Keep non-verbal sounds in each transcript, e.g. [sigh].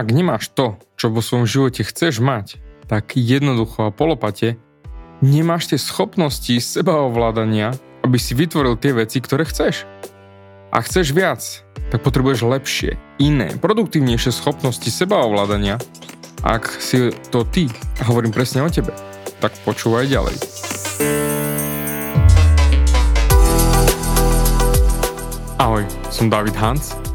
Ak nemáš to, čo vo svojom živote chceš mať, tak jednoducho a polopate nemáš tie schopnosti sebaovládania, aby si vytvoril tie veci, ktoré chceš. A chceš viac, tak potrebuješ lepšie, iné, produktívnejšie schopnosti sebaovládania. Ak si to ty, a hovorím presne o tebe, tak počúvaj ďalej. Ahoj, som David Hans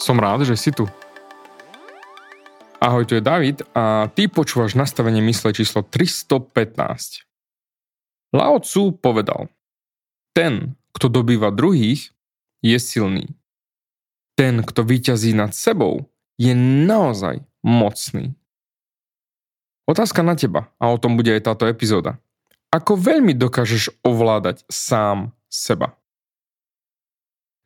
Som rád, že si tu. Ahoj, tu je David a ty počúvaš nastavenie mysle číslo 315. Lao Tzu povedal, ten, kto dobýva druhých, je silný. Ten, kto vyťazí nad sebou, je naozaj mocný. Otázka na teba a o tom bude aj táto epizóda. Ako veľmi dokážeš ovládať sám seba?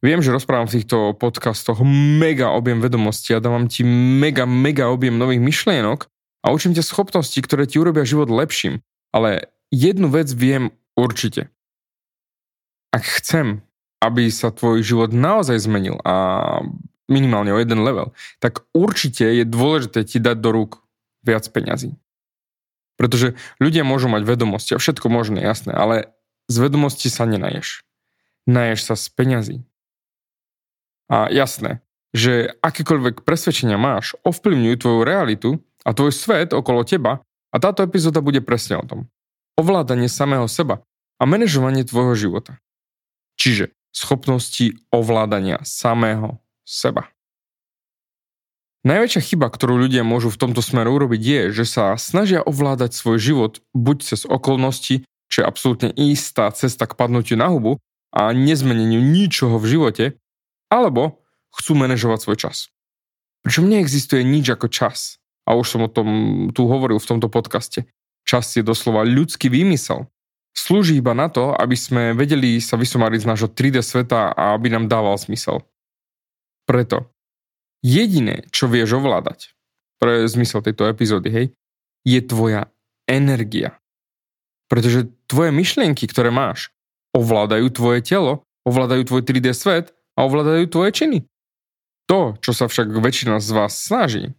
Viem, že rozprávam v týchto podcastoch mega objem vedomostí a dávam ti mega, mega objem nových myšlienok a učím ťa schopnosti, ktoré ti urobia život lepším. Ale jednu vec viem určite. Ak chcem, aby sa tvoj život naozaj zmenil a minimálne o jeden level, tak určite je dôležité ti dať do rúk viac peňazí. Pretože ľudia môžu mať vedomosti a všetko možné, jasné, ale z vedomosti sa nenaješ. Naješ sa z peňazí. A jasné, že akékoľvek presvedčenia máš, ovplyvňujú tvoju realitu a tvoj svet okolo teba a táto epizóda bude presne o tom. Ovládanie samého seba a manažovanie tvojho života. Čiže schopnosti ovládania samého seba. Najväčšia chyba, ktorú ľudia môžu v tomto smeru urobiť je, že sa snažia ovládať svoj život buď cez okolnosti, čo je absolútne istá cesta k padnutiu na hubu a nezmeneniu ničoho v živote, alebo chcú manažovať svoj čas. Pričom neexistuje nič ako čas. A už som o tom tu hovoril v tomto podcaste. Čas je doslova ľudský výmysel. Slúži iba na to, aby sme vedeli sa vysomariť z nášho 3D sveta a aby nám dával zmysel. Preto jediné, čo vieš ovládať, pre zmysel tejto epizódy, hej, je tvoja energia. Pretože tvoje myšlienky, ktoré máš, ovládajú tvoje telo, ovládajú tvoj 3D svet a ovládajú tvoje činy. To, čo sa však väčšina z vás snaží,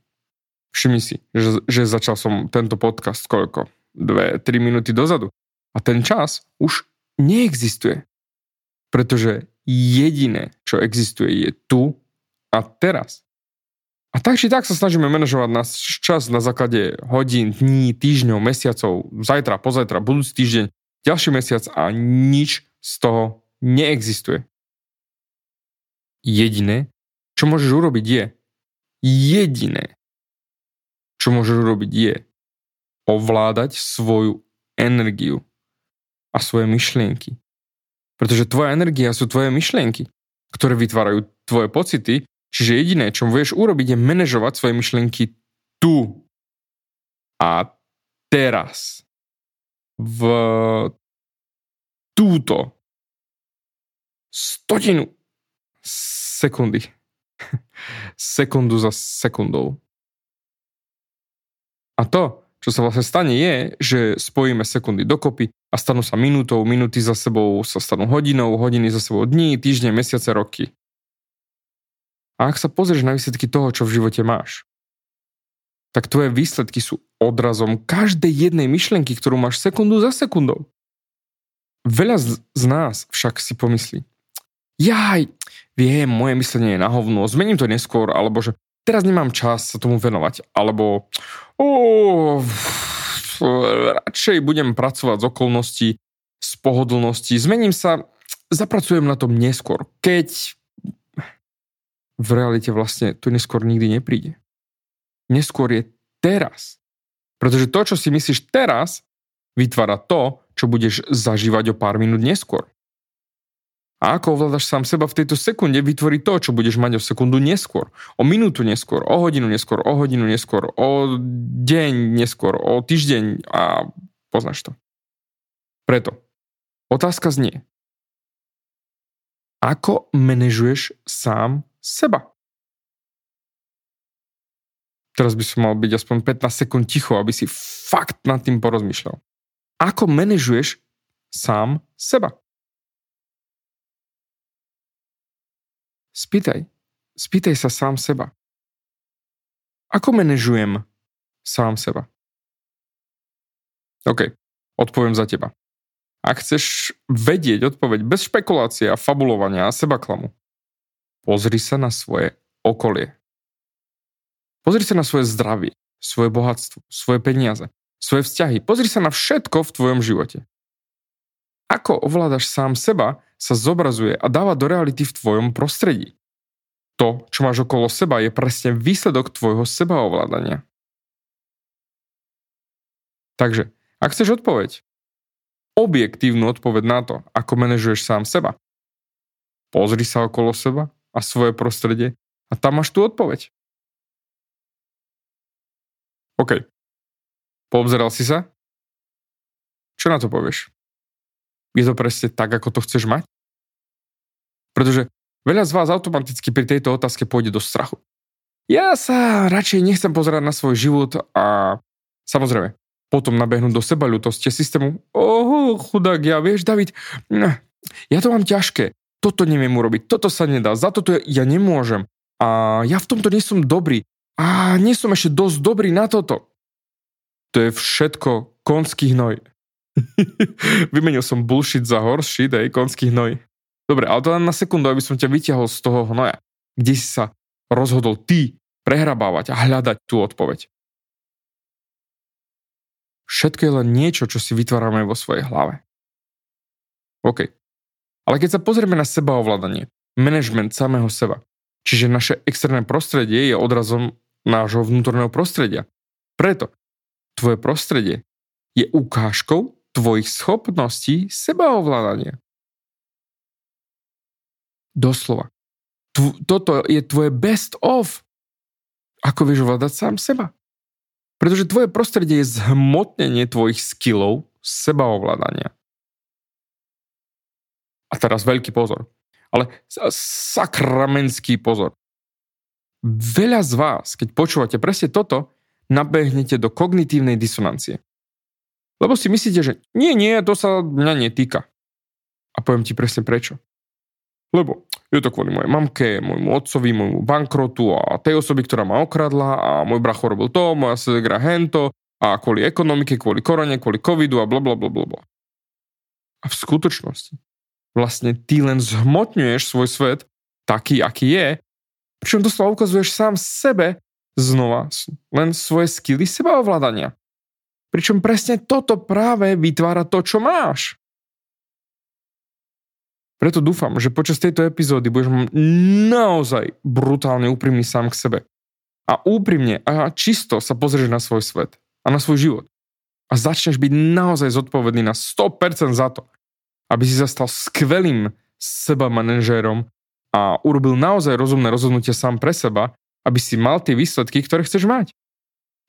všimni si, že, že začal som tento podcast koľko? 2-3 minúty dozadu. A ten čas už neexistuje. Pretože jediné, čo existuje, je tu a teraz. A tak či tak sa snažíme manažovať náš čas na základe hodín, dní, týždňov, mesiacov, zajtra, pozajtra, budúci týždeň, ďalší mesiac a nič z toho neexistuje. Jediné, čo môžeš urobiť je, jediné, čo môžeš urobiť je ovládať svoju energiu a svoje myšlienky. Pretože tvoja energia sú tvoje myšlienky, ktoré vytvárajú tvoje pocity, čiže jediné, čo vieš urobiť je manažovať svoje myšlienky tu a teraz v túto stotinu sekundy. Sekundu za sekundou. A to, čo sa vlastne stane, je, že spojíme sekundy dokopy a stanú sa minútou, minúty za sebou sa stanú hodinou, hodiny za sebou dní, týždne, mesiace, roky. A ak sa pozrieš na výsledky toho, čo v živote máš, tak tvoje výsledky sú odrazom každej jednej myšlienky, ktorú máš sekundu za sekundou. Veľa z nás však si pomyslí, jaj, viem, moje myslenie je na hovno, zmením to neskôr, alebo že teraz nemám čas sa tomu venovať, alebo oh, radšej budem pracovať z okolností, z pohodlnosti, zmením sa, zapracujem na tom neskôr, keď v realite vlastne to neskôr nikdy nepríde. Neskôr je teraz. Pretože to, čo si myslíš teraz, vytvára to, čo budeš zažívať o pár minút neskôr. A ako ovládaš sám seba v tejto sekunde, vytvorí to, čo budeš mať o sekundu neskôr, o minútu neskôr, o hodinu neskôr, o hodinu neskôr, o deň neskôr, o týždeň a poznáš to. Preto otázka znie, ako manažuješ sám seba? Teraz by som mal byť aspoň 15 sekúnd ticho, aby si fakt nad tým porozmýšľal. Ako manažuješ sám seba? Spýtaj. Spýtaj sa sám seba. Ako manažujem sám seba? OK, odpoviem za teba. Ak chceš vedieť odpoveď bez špekulácie a fabulovania a seba klamu, pozri sa na svoje okolie. Pozri sa na svoje zdravie, svoje bohatstvo, svoje peniaze, svoje vzťahy. Pozri sa na všetko v tvojom živote. Ako ovládaš sám seba, sa zobrazuje a dáva do reality v tvojom prostredí. To, čo máš okolo seba, je presne výsledok tvojho sebaovládania. Takže, ak chceš odpoveď, objektívnu odpoveď na to, ako manažuješ sám seba, pozri sa okolo seba a svoje prostredie a tam máš tú odpoveď. OK. Poobzeral si sa? Čo na to povieš? Je to presne tak, ako to chceš mať? Pretože veľa z vás automaticky pri tejto otázke pôjde do strachu. Ja sa radšej nechcem pozerať na svoj život a samozrejme, potom nabehnúť do seba ľutosti systému. Oh, chudák, ja vieš, David, ja to mám ťažké, toto neviem urobiť, toto sa nedá, za toto ja nemôžem a ja v tomto nie som dobrý a nie som ešte dosť dobrý na toto. To je všetko konský hnoj. [laughs] Vymenil som bullshit za horší, dej, konský hnoj. Dobre, ale to len na sekundu, aby som ťa vyťahol z toho hnoja, kde si sa rozhodol ty prehrabávať a hľadať tú odpoveď. Všetko je len niečo, čo si vytvárame vo svojej hlave. OK. Ale keď sa pozrieme na seba ovládanie, management samého seba, čiže naše externé prostredie je odrazom nášho vnútorného prostredia. Preto tvoje prostredie je ukážkou tvojich schopností sebaovládania. Doslova. Tv- toto je tvoje best of. Ako vieš ovládať sám seba. Pretože tvoje prostredie je zhmotnenie tvojich skillov sebaovládania. A teraz veľký pozor. Ale sakramenský pozor. Veľa z vás, keď počúvate presne toto, nabehnete do kognitívnej disonancie. Lebo si myslíte, že nie, nie, to sa mňa netýka. A poviem ti presne prečo. Lebo je to kvôli mojej mamke, môjmu otcovi, môjmu bankrotu a tej osoby, ktorá ma okradla a môj bracho robil to, moja segra hento a kvôli ekonomike, kvôli korone, kvôli covidu a bla bla. A v skutočnosti vlastne ty len zhmotňuješ svoj svet taký, aký je, pričom doslova ukazuješ sám sebe znova len svoje skily seba ovládania. Pričom presne toto práve vytvára to, čo máš. Preto dúfam, že počas tejto epizódy budeš naozaj brutálne úprimný sám k sebe. A úprimne a čisto sa pozrieš na svoj svet a na svoj život. A začneš byť naozaj zodpovedný na 100% za to, aby si sa stal skvelým seba manažérom a urobil naozaj rozumné rozhodnutie sám pre seba, aby si mal tie výsledky, ktoré chceš mať.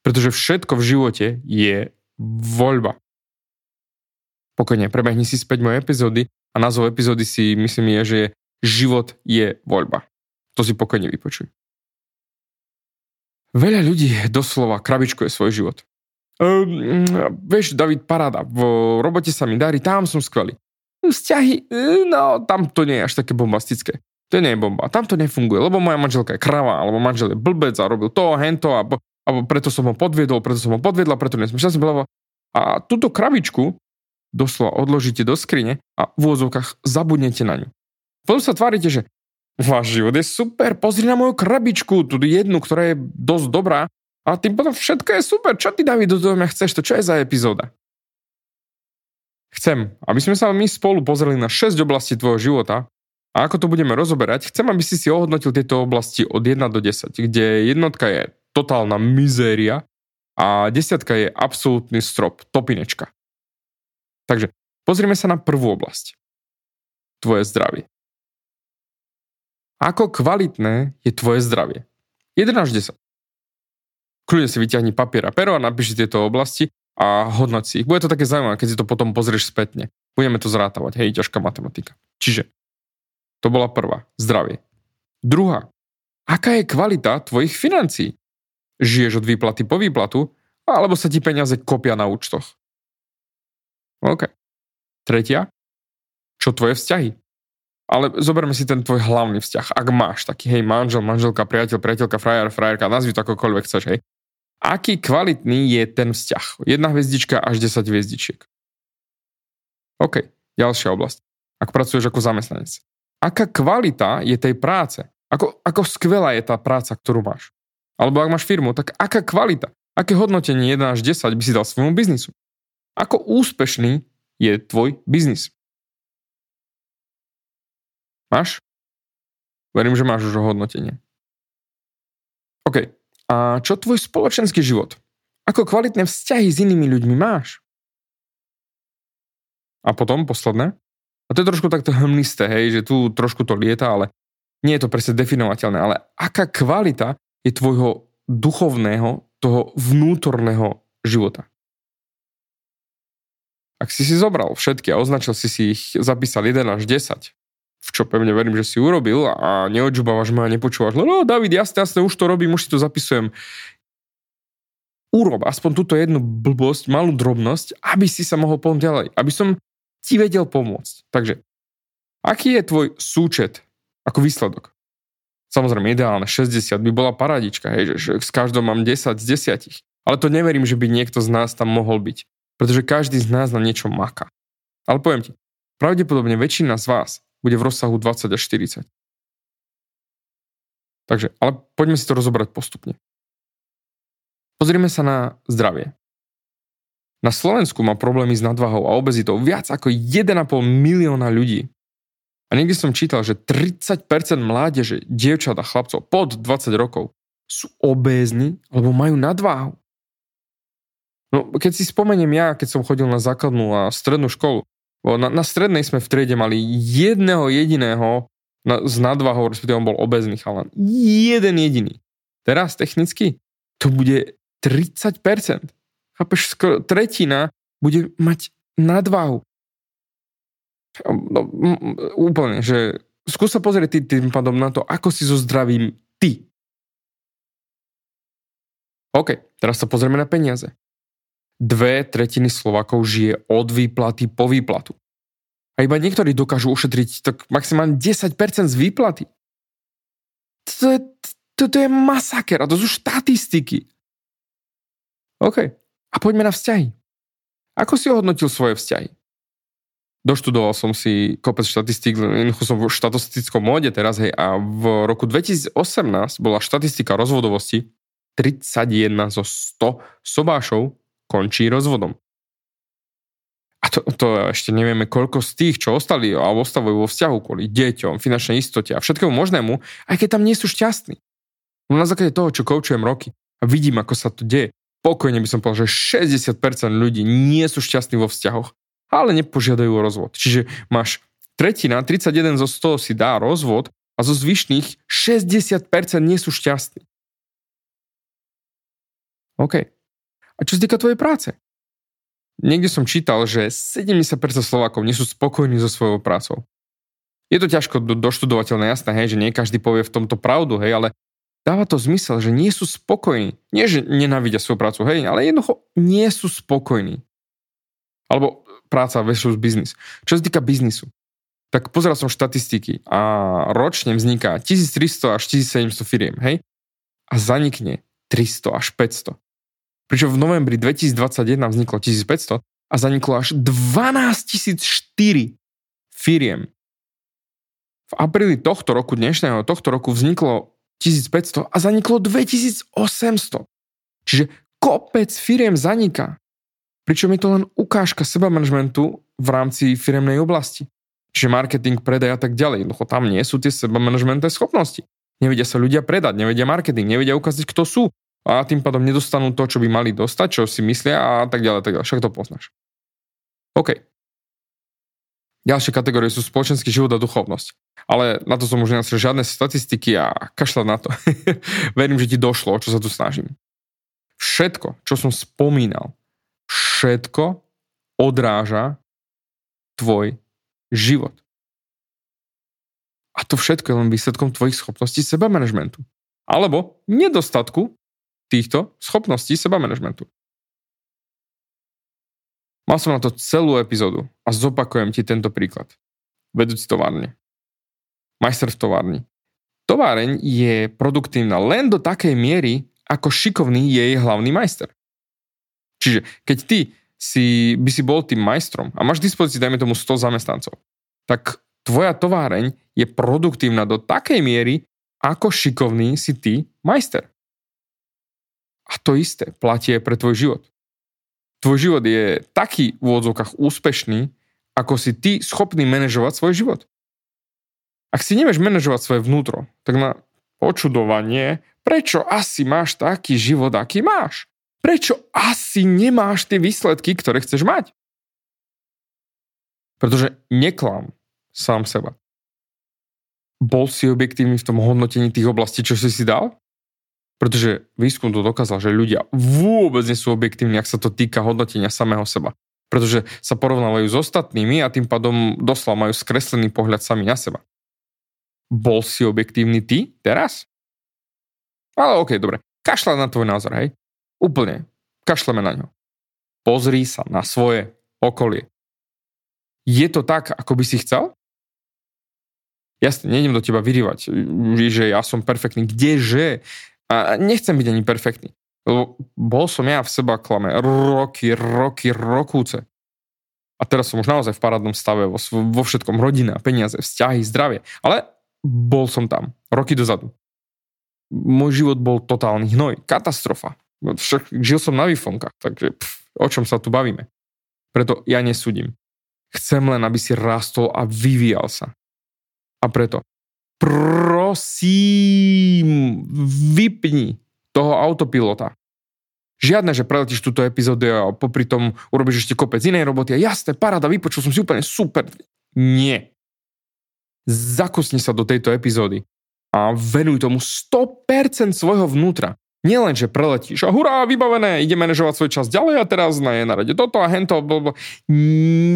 Pretože všetko v živote je voľba. Pokojne, prebehni si späť moje epizódy a názov epizódy si myslím je, že život je voľba. To si pokojne vypočuj. Veľa ľudí doslova krabičkuje svoj život. Um, vieš, David, paráda, v robote sa mi darí, tam som skvelý. Vzťahy, no, tam to nie je až také bombastické. To nie je bomba, tam to nefunguje, lebo moja manželka je krava, alebo manžel je blbec a robil to, hento a a preto som ho podviedol, preto som ho podviedla, preto nie som šťastný, blablabla. A túto krabičku doslova odložíte do skrine a v úvodzovkách zabudnete na ňu. Potom sa tvárite, že váš život je super, pozri na moju krabičku, tú jednu, ktorá je dosť dobrá A tým potom všetko je super. Čo ty, David, do toho chceš? To čo je za epizóda? Chcem, aby sme sa my spolu pozreli na 6 oblastí tvojho života a ako to budeme rozoberať, chcem, aby si si ohodnotil tieto oblasti od 1 do 10, kde jednotka je totálna mizéria a desiatka je absolútny strop, topinečka. Takže pozrime sa na prvú oblasť. Tvoje zdravie. Ako kvalitné je tvoje zdravie? 1 až 10. Kľudne si vyťahni papier a pero a napíši tieto oblasti a hodnoť si ich. Bude to také zaujímavé, keď si to potom pozrieš spätne. Budeme to zrátavať, hej, ťažká matematika. Čiže, to bola prvá, zdravie. Druhá, aká je kvalita tvojich financií? Žiješ od výplaty po výplatu, alebo sa ti peniaze kopia na účtoch? OK. Tretia, čo tvoje vzťahy? Ale zoberme si ten tvoj hlavný vzťah. Ak máš taký, hej, manžel, manželka, priateľ, priateľka, frajer, frajerka, nazvi to akokoľvek chceš, hej. Aký kvalitný je ten vzťah? Jedna hviezdička až 10 hviezdičiek. OK, ďalšia oblasť. Ak pracuješ ako zamestnanec. Aká kvalita je tej práce? Ako, ako skvelá je tá práca, ktorú máš? Alebo ak máš firmu, tak aká kvalita? Aké hodnotenie 1 až 10 by si dal svojmu biznisu? Ako úspešný je tvoj biznis? Máš? Verím, že máš už hodnotenie. OK. A čo tvoj spoločenský život? Ako kvalitné vzťahy s inými ľuďmi máš? A potom posledné. A to je trošku takto hmlisté, hej, že tu trošku to lieta, ale nie je to presne definovateľné. Ale aká kvalita je tvojho duchovného, toho vnútorného života? Ak si si zobral všetky a označil si si ich, zapísal 1 až 10, v čo pevne verím, že si urobil a neodžubávaš ma a nepočúvaš, no David, jasne, jasne, už to robím, už si to zapisujem. Urob aspoň túto jednu blbosť, malú drobnosť, aby si sa mohol pomôcť ďalej, aby som ti vedel pomôcť. Takže, aký je tvoj súčet ako výsledok? Samozrejme, ideálne 60 by bola paradička, hej, že s každou mám 10 z 10. Ale to neverím, že by niekto z nás tam mohol byť. Pretože každý z nás na niečo maká. Ale poviem ti, pravdepodobne väčšina z vás bude v rozsahu 20 až 40. Takže, ale poďme si to rozobrať postupne. Pozrime sa na zdravie. Na Slovensku má problémy s nadvahou a obezitou viac ako 1,5 milióna ľudí. A niekde som čítal, že 30% mládeže, dievčat a chlapcov pod 20 rokov sú obézni alebo majú nadváhu. No, keď si spomeniem ja, keď som chodil na základnú a strednú školu, na, na strednej sme v triede mali jedného jediného na, s nadvahou, respektíve on bol obezný chalan. Jeden jediný. Teraz technicky to bude 30%. Chápeš, skoro tretina bude mať nadvahu. No, úplne, že skús sa pozrieť tý, tým pádom na to, ako si so zdravím ty. OK, teraz sa pozrieme na peniaze dve tretiny Slovakov žije od výplaty po výplatu. A iba niektorí dokážu ušetriť tak maximálne 10% z výplaty. To je, to, to je masaker a to sú štatistiky. OK. A poďme na vzťahy. Ako si ohodnotil svoje vzťahy? Doštudoval som si kopec štatistík, som v štatistickom móde teraz, hej, a v roku 2018 bola štatistika rozvodovosti 31 zo 100 sobášov končí rozvodom. A to, to ešte nevieme, koľko z tých, čo ostali alebo ostavujú vo vzťahu kvôli deťom, finančnej istote a všetkému možnému, aj keď tam nie sú šťastní. No na základe toho, čo koučujem roky a vidím, ako sa to deje, pokojne by som povedal, že 60% ľudí nie sú šťastní vo vzťahoch, ale nepožiadajú o rozvod. Čiže máš tretina, 31 zo 100 si dá rozvod a zo zvyšných 60% nie sú šťastní. OK. A čo sa týka tvojej práce? Niekde som čítal, že 70% Slovákov nie sú spokojní so svojou prácou. Je to ťažko do, doštudovateľné, jasné, hej, že nie každý povie v tomto pravdu, hej, ale dáva to zmysel, že nie sú spokojní. Nie, že nenávidia svoju prácu, hej, ale jednoducho nie sú spokojní. Alebo práca versus biznis. Čo sa týka biznisu, tak pozeral som štatistiky a ročne vzniká 1300 až 1700 firiem, hej, a zanikne 300 až 500. Pričom v novembri 2021 vzniklo 1500 a zaniklo až 12 004 firiem. V apríli tohto roku, dnešného tohto roku vzniklo 1500 a zaniklo 2800. Čiže kopec firiem zaniká. Pričom je to len ukážka seba managementu v rámci firemnej oblasti. Čiže marketing, predaj a tak ďalej. Jednoducho tam nie sú tie seba managementové schopnosti. Nevedia sa ľudia predať, nevedia marketing, nevedia ukázať, kto sú a tým pádom nedostanú to, čo by mali dostať, čo si myslia a tak ďalej, tak ďalej. Však to poznáš. OK. Ďalšie kategórie sú spoločenský život a duchovnosť. Ale na to som už nenašiel žiadne statistiky a kašľať na to. [laughs] Verím, že ti došlo, čo sa tu snažím. Všetko, čo som spomínal, všetko odráža tvoj život. A to všetko je len výsledkom tvojich schopností seba manažmentu. Alebo nedostatku týchto schopností seba manažmentu. Mal som na to celú epizódu a zopakujem ti tento príklad. Vedúci továrne. Majster v továrni. Továreň je produktívna len do takej miery, ako šikovný je jej hlavný majster. Čiže keď ty si, by si bol tým majstrom a máš v dispozícii, dajme tomu 100 zamestnancov, tak tvoja továreň je produktívna do takej miery, ako šikovný si ty majster. A to isté platí aj pre tvoj život tvoj život je taký v úvodzovkách úspešný, ako si ty schopný manažovať svoj život. Ak si nevieš manažovať svoje vnútro, tak na počudovanie, prečo asi máš taký život, aký máš? Prečo asi nemáš tie výsledky, ktoré chceš mať? Pretože neklam sám seba. Bol si objektívny v tom hodnotení tých oblastí, čo si si dal? Pretože výskum to dokázal, že ľudia vôbec nie sú objektívni, ak sa to týka hodnotenia samého seba. Pretože sa porovnávajú s ostatnými a tým pádom doslova majú skreslený pohľad sami na seba. Bol si objektívny ty teraz? Ale okej, okay, dobre. Kašľa na tvoj názor, hej? Úplne. Kašleme na ňo. Pozri sa na svoje okolie. Je to tak, ako by si chcel? Jasne, nejdem do teba vyrývať, že ja som perfektný. Kdeže? A nechcem byť ani perfektný. Lebo bol som ja v seba klame roky, roky, rokúce. A teraz som už naozaj v parádnom stave vo, vo všetkom. Rodina, peniaze, vzťahy, zdravie. Ale bol som tam. Roky dozadu. Môj život bol totálny hnoj. Katastrofa. Však žil som na výfonkách, takže pff, o čom sa tu bavíme. Preto ja nesúdim. Chcem len, aby si rastol a vyvíjal sa. A preto prosím, vypni toho autopilota. Žiadne, že preletíš túto epizódu a popri tom urobíš ešte kopec inej roboty a jasné, paráda, vypočul som si úplne super. Nie. Zakusni sa do tejto epizódy a venuj tomu 100% svojho vnútra. Nielen, že preletíš a hurá, vybavené, ide manažovať svoj čas ďalej a teraz na je na rade toto a hento. Blablabla.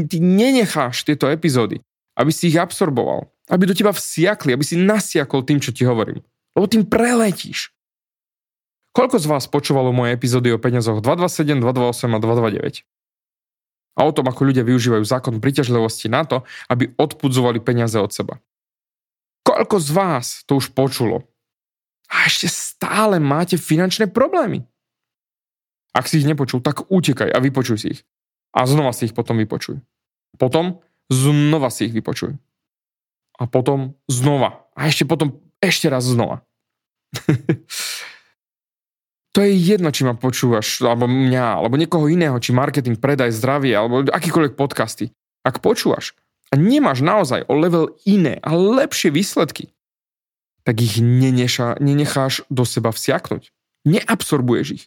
Ty nenecháš tieto epizódy, aby si ich absorboval aby do teba vsiakli, aby si nasiakol tým, čo ti hovorím. Lebo tým preletíš. Koľko z vás počúvalo moje epizódy o peniazoch 227, 228 a 229? A o tom, ako ľudia využívajú zákon priťažlivosti na to, aby odpudzovali peniaze od seba. Koľko z vás to už počulo? A ešte stále máte finančné problémy. Ak si ich nepočul, tak utekaj a vypočuj si ich. A znova si ich potom vypočuj. Potom znova si ich vypočuj a potom znova. A ešte potom ešte raz znova. [laughs] to je jedno, či ma počúvaš, alebo mňa, alebo niekoho iného, či marketing, predaj, zdravie, alebo akýkoľvek podcasty. Ak počúvaš a nemáš naozaj o level iné a lepšie výsledky, tak ich neneša, nenecháš do seba vsiaknúť. Neabsorbuješ ich.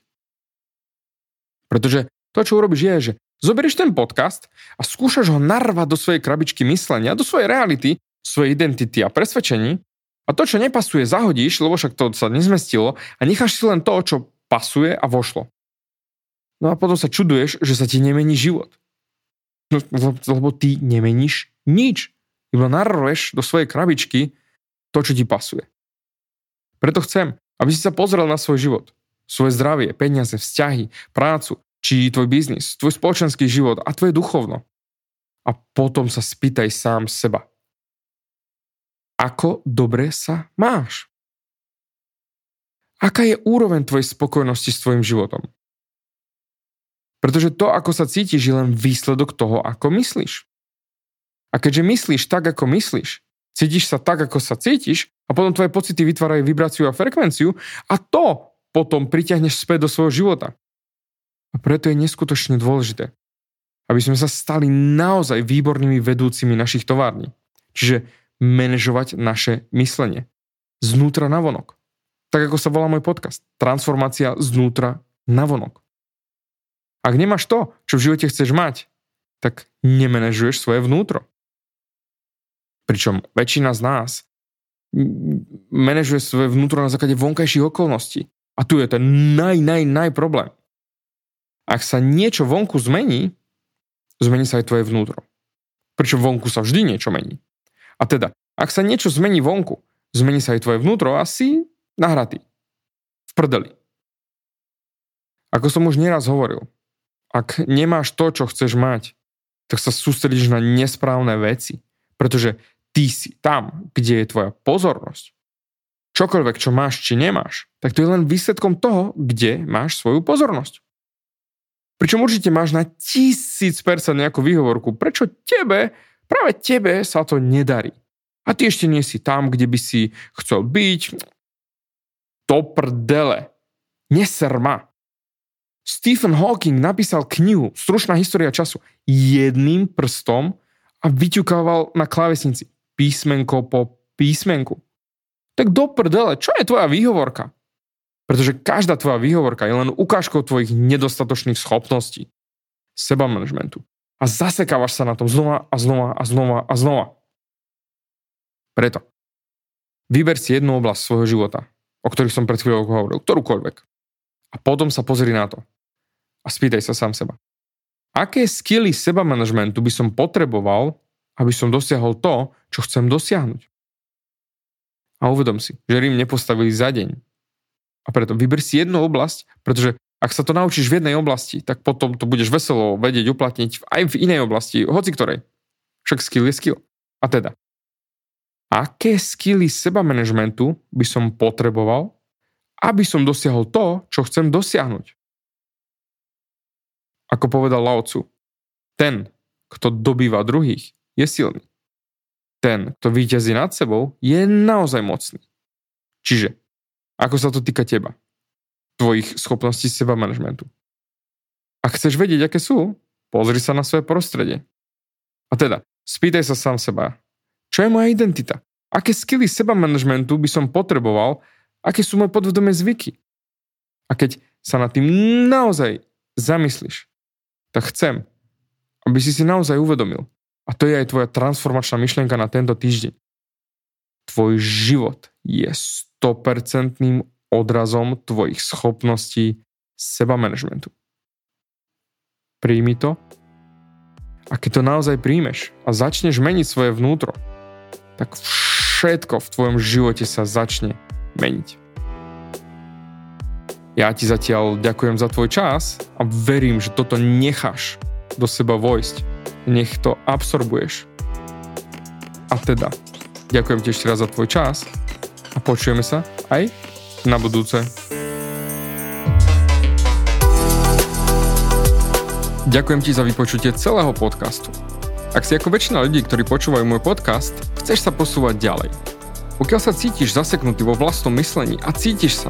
Pretože to, čo urobíš, je, že zoberieš ten podcast a skúšaš ho narvať do svojej krabičky myslenia, do svojej reality svojej identity a presvedčení a to, čo nepasuje, zahodíš, lebo však to sa nezmestilo a necháš si len to, čo pasuje a vošlo. No a potom sa čuduješ, že sa ti nemení život. No, lebo ty nemeníš nič. Iba narveš do svojej krabičky to, čo ti pasuje. Preto chcem, aby si sa pozrel na svoj život. Svoje zdravie, peniaze, vzťahy, prácu, či tvoj biznis, tvoj spoločenský život a tvoje duchovno. A potom sa spýtaj sám seba ako dobre sa máš. Aká je úroveň tvojej spokojnosti s tvojim životom? Pretože to, ako sa cítiš, je len výsledok toho, ako myslíš. A keďže myslíš tak, ako myslíš, cítiš sa tak, ako sa cítiš a potom tvoje pocity vytvárajú vibráciu a frekvenciu a to potom priťahneš späť do svojho života. A preto je neskutočne dôležité, aby sme sa stali naozaj výbornými vedúcimi našich tovární. Čiže manažovať naše myslenie. Znútra na vonok. Tak ako sa volá môj podcast. Transformácia znútra na vonok. Ak nemáš to, čo v živote chceš mať, tak nemenežuješ svoje vnútro. Pričom väčšina z nás manažuje svoje vnútro na základe vonkajších okolností. A tu je ten naj, naj, naj problém. Ak sa niečo vonku zmení, zmení sa aj tvoje vnútro. Pričom vonku sa vždy niečo mení. A teda, ak sa niečo zmení vonku, zmení sa aj tvoje vnútro a si nahratý. V prdeli. Ako som už nieraz hovoril, ak nemáš to, čo chceš mať, tak sa sústredíš na nesprávne veci. Pretože ty si tam, kde je tvoja pozornosť. Čokoľvek, čo máš či nemáš, tak to je len výsledkom toho, kde máš svoju pozornosť. Pričom určite máš na tisíc percent nejakú výhovorku, prečo tebe, práve tebe sa to nedarí. A ty ešte nie si tam, kde by si chcel byť. To prdele. Neser ma. Stephen Hawking napísal knihu Stručná história času jedným prstom a vyťukával na klávesnici písmenko po písmenku. Tak do prdele, čo je tvoja výhovorka? Pretože každá tvoja výhovorka je len ukážkou tvojich nedostatočných schopností, seba managementu. A zasekávaš sa na tom znova a znova a znova a znova. Preto. Vyber si jednu oblasť svojho života, o ktorých som pred chvíľou hovoril, ktorúkoľvek. A potom sa pozri na to. A spýtaj sa sám seba. Aké skily seba managementu by som potreboval, aby som dosiahol to, čo chcem dosiahnuť. A uvedom si, že Rím nepostavili za deň. A preto vyber si jednu oblasť, pretože ak sa to naučíš v jednej oblasti, tak potom to budeš veselo vedieť uplatniť aj v inej oblasti, hoci ktorej. Však skill je skill. A teda, aké skilly seba managementu by som potreboval, aby som dosiahol to, čo chcem dosiahnuť? Ako povedal Lao ten, kto dobýva druhých, je silný. Ten, kto víťazí nad sebou, je naozaj mocný. Čiže, ako sa to týka teba? Tvojich schopností seba managementu. Ak chceš vedieť, aké sú, pozri sa na svoje prostredie. A teda, spýtaj sa sám seba, čo je moja identita? Aké skily seba managementu by som potreboval? Aké sú moje podvedomé zvyky? A keď sa nad tým naozaj zamyslíš, tak chcem, aby si si naozaj uvedomil, a to je aj tvoja transformačná myšlienka na tento týždeň. Tvoj život je 100% odrazom tvojich schopností seba managementu. Príjmi to a keď to naozaj príjmeš a začneš meniť svoje vnútro, tak všetko v tvojom živote sa začne meniť. Ja ti zatiaľ ďakujem za tvoj čas a verím, že toto necháš do seba vojsť nech to absorbuješ. A teda, ďakujem ti ešte raz za tvoj čas a počujeme sa aj na budúce. Ďakujem ti za vypočutie celého podcastu. Ak si ako väčšina ľudí, ktorí počúvajú môj podcast, chceš sa posúvať ďalej. Pokiaľ sa cítiš zaseknutý vo vlastnom myslení a cítiš sa,